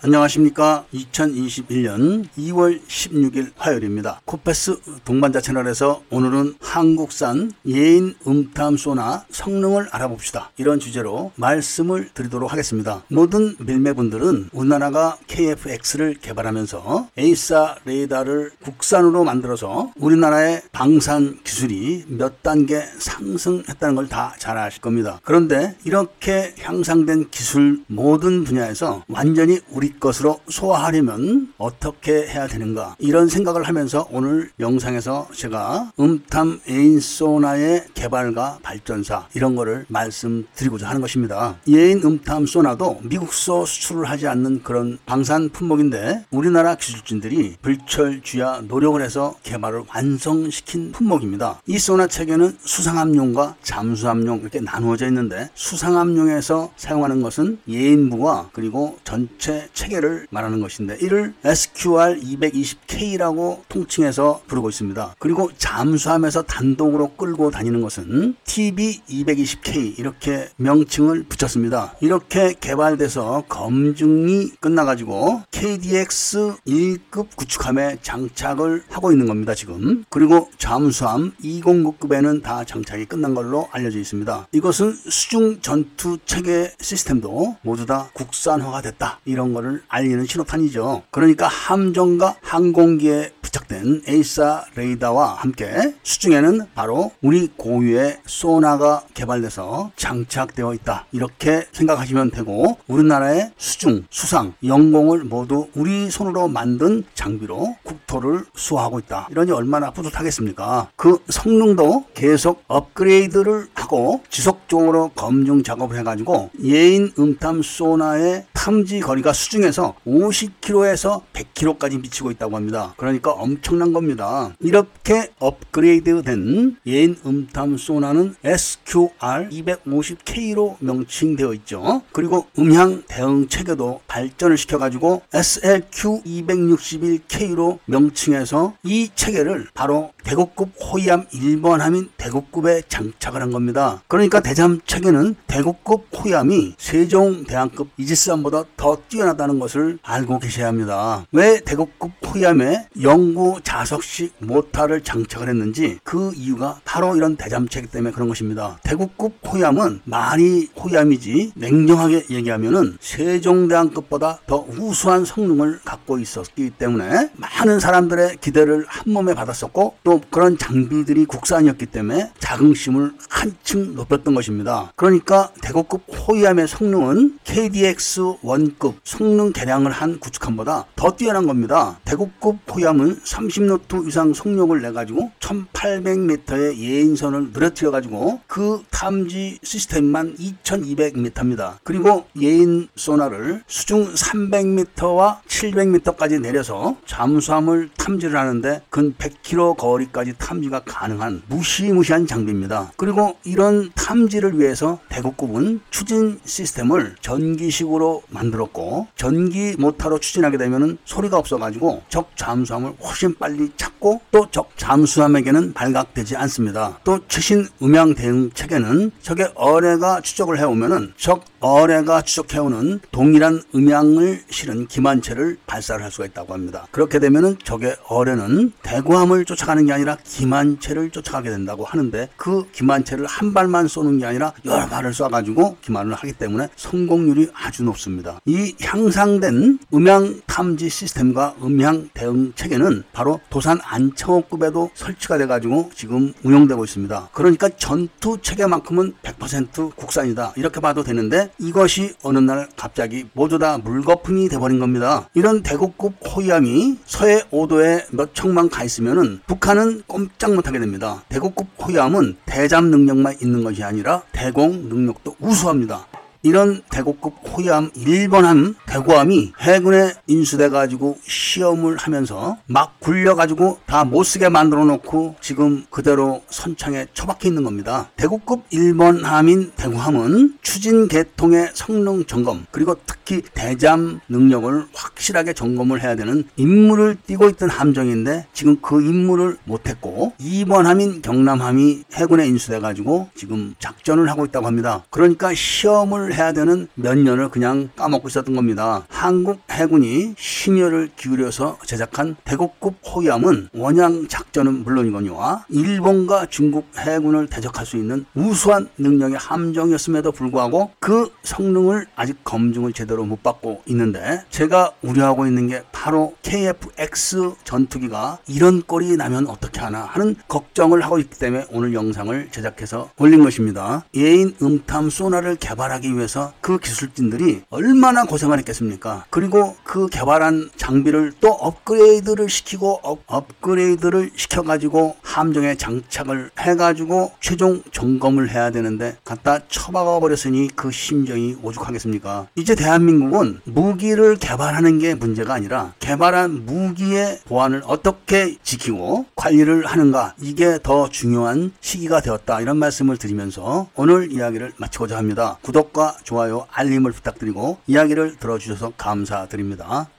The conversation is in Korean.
안녕하십니까. 2021년 2월 16일 화요일입니다. 코페스 동반자 채널에서 오늘은 한국산 예인 음탐 소나 성능을 알아봅시다. 이런 주제로 말씀을 드리도록 하겠습니다. 모든 밀매분들은 우리나라가 KFX를 개발하면서 AESA 레이더를 국산으로 만들어서 우리나라의 방산 기술이 몇 단계 상승했다는 걸 다 잘 아실 겁니다. 그런데 이렇게 향상된 기술 모든 분야에서 완전히 우리 우리 것으로 소화하려면 어떻게 해야 되는가 이런 생각을 하면서 오늘 영상에서 제가 음탐 예인 소나의 개발과 발전사 이런 거를 말씀드리고자 하는 것입니다. 예인 음탐 소나도 미국서 수출을 하지 않는 그런 방산 품목인데 우리나라 기술진들이 불철주야 노력을 해서 개발을 완성시킨 품목입니다. 이 소나 체계는 수상함용과 잠수함용 이렇게 나누어져 있는데 수상함용에서 사용하는 것은 예인부와 그리고 전체 체계를 말하는 것인데 이를 SQR 220K라고 통칭해서 부르고 있습니다. 그리고 잠수함에서 단독으로 끌고 다니는 것은 TB 220K 이렇게 명칭을 붙였습니다. 이렇게 개발돼서 검증이 끝나가지고 KDX 1급 구축함에 장착을 하고 있는 겁니다. 지금 그리고 잠수함 209급에는 다 장착이 끝난 걸로 알려져 있습니다. 이것은 수중 전투 체계 시스템도 모두 다 국산화가 됐다 이런 거를 것을 알리는 신호탄이죠. 그러니까 함정과 항공기에 부착된 AESA 레이더와 함께 수중에는 바로 우리 고유의 소나가 개발돼서 장착되어 있다. 이렇게 생각하시면 되고 우리나라의 수중, 수상, 영공을 모두 우리 손으로 만든 장비로 국토를 수호하고 있다. 이러니 얼마나 뿌듯하겠습니까? 그 성능도 계속 업그레이드를 하고 지속적으로 검증 작업을 해가지고 예인 음탐 소나의 탐지 거리가 수중 에서 50km에서 100km까지 미치고 있다고 합니다. 그러니까 엄청난 겁니다. 이렇게 업그레이드된 예인 음탐 소나는 SQR 250K로 명칭되어 있죠. 그리고 음향 대응 체계도 발전을 시켜가지고 SLQ 261K로 명칭해서 이 체계를 바로 대구급 호위함 1번함인 대구급에 장착을 한 겁니다. 그러니까 대잠 체계는 대구급 호위함이 세종대왕급 이지스함보다 더 뛰어나다는 것을 알고 계셔야 합니다. 왜 대구급 호위함에 영구 자석식 모터를 장착을 했는지 그 이유가 바로 이런 대잠 체계 때문에 그런 것입니다. 대구급 호위함은 말이 호위함이지 냉정하게 얘기하면은 세종대왕급보다 더 우수한 성능을 갖고 있었기 때문에 많은 사람들의 기대를 한 몸에 받았었고 또 그런 장비들이 국산이었기 때문에 자긍심을 한층 높였던 것입니다. 그러니까 대고급 호위함의 성능은 KDX 원급 성능 개량을 한 구축함보다 더 뛰어난 겁니다. 대고급 호위함은 30노트 이상 속력을 내가지고 1800m의 예인선을 늘어뜨려 가지고 그 탐지 시스템만 2200m입니다. 그리고 예인 소나를 수중 300m와 700m까지 내려서 잠수함을 탐지를 하는데 근 100km 거리 거리까지 탐지가 가능한 무시무시한 장비입니다. 그리고 이런 탐지를 위해서 대구급은 추진 시스템을 전기식으로 만들었고 전기 모터로 추진하게 되면 소리가 없어가지고 적 잠수함을 훨씬 빨리 찾고 또 적 잠수함 에게는 발각되지 않습니다. 또 최신 음향 대응 체계는 적의 어뢰가 추적을 해오면은 적 어뢰가 추적해오는 동일한 음향을 실은 기만체를 발사를 할 수가 있다고 합니다. 그렇게 되면은 적의 어뢰는 대구함을 쫓아가는 게 아니라 기만체를 쫓아가게 된다고 하는데 그 기만체를 한 발만 쏘는 게 아니라 여러 발을 쏴가지고 기만을 하기 때문에 성공률이 아주 높습니다. 이 향상된 음향 탐지 시스템과 음향 대응 체계는 바로 도산 안창호급에도 설치가 돼가지고 지금 운영되고 있습니다. 그러니까 전투 체계만큼은 100% 국산이다 이렇게 봐도 되는데 이것이 어느 날 갑자기 모두 다 물거품이 돼버린 겁니다. 이런 대국급 호위함이 서해 5도에 몇 척만 가 있으면은 북한 북한은 꼼짝 못하게 됩니다. 대국급 호위함은 대잠 능력만 있는 것이 아니라 대공 능력도 우수합니다. 이런 대고급 호위함 1번함 대구함이 해군에 인수돼 가지고 시험을 하면서 막 굴려 가지고 다 못쓰게 만들어 놓고 지금 그대로 선창에 처박혀 있는 겁니다. 대구급 1번함인 대구함은 추진 개통의 성능 점검 그리고 특히 대잠 능력을 확실하게 점검을 해야 되는 임무를 띄고 있던 함정인데 지금 그 임무를 못했고 2번 함인 경남함이 해군에 인수돼 가지고 지금 작전을 하고 있다고 합니다. 그러니까 시험을 해야 되는 몇 년을 그냥 까먹고 있었던 겁니다. 한국 해군이 심혈을 기울여서 제작한 대국급 호위함은 원양 작전은 물론이거니와 일본과 중국 해군을 대적할 수 있는 우수한 능력의 함정이었음에도 불구하고 그 성능을 아직 검증을 제대로 못 받고 있는데 제가 우려하고 있는 게 바로 KF-X 전투기가 이런 꼴이 나면 어떻게 하나 하는 걱정을 하고 있기 때문에 오늘 영상을 제작해서 올린 것입니다. 예인 음탐 소나를 개발하기 위해서 그 기술진들이 얼마나 고생을 했겠습니까? 그리고 그 개발한 장비를 또 업그레이드를 시키고 업, 업그레이드를 시켜가지고 함정에 장착을 해가지고 최종 점검을 해야 되는데 갖다 처박아 버렸으니 그 심정이 오죽하겠습니까? 이제 대한민국은 무기를 개발하는 게 문제가 아니라 개발한 무기의 보안을 어떻게 지키고 관리를 하는가 이게 더 중요한 시기가 되었다 이런 말씀을 드리면서 오늘 이야기를 마치고자 합니다. 구독과 좋아요 알림을 부탁드리고 이야기를 들어주셔서 감사드립니다.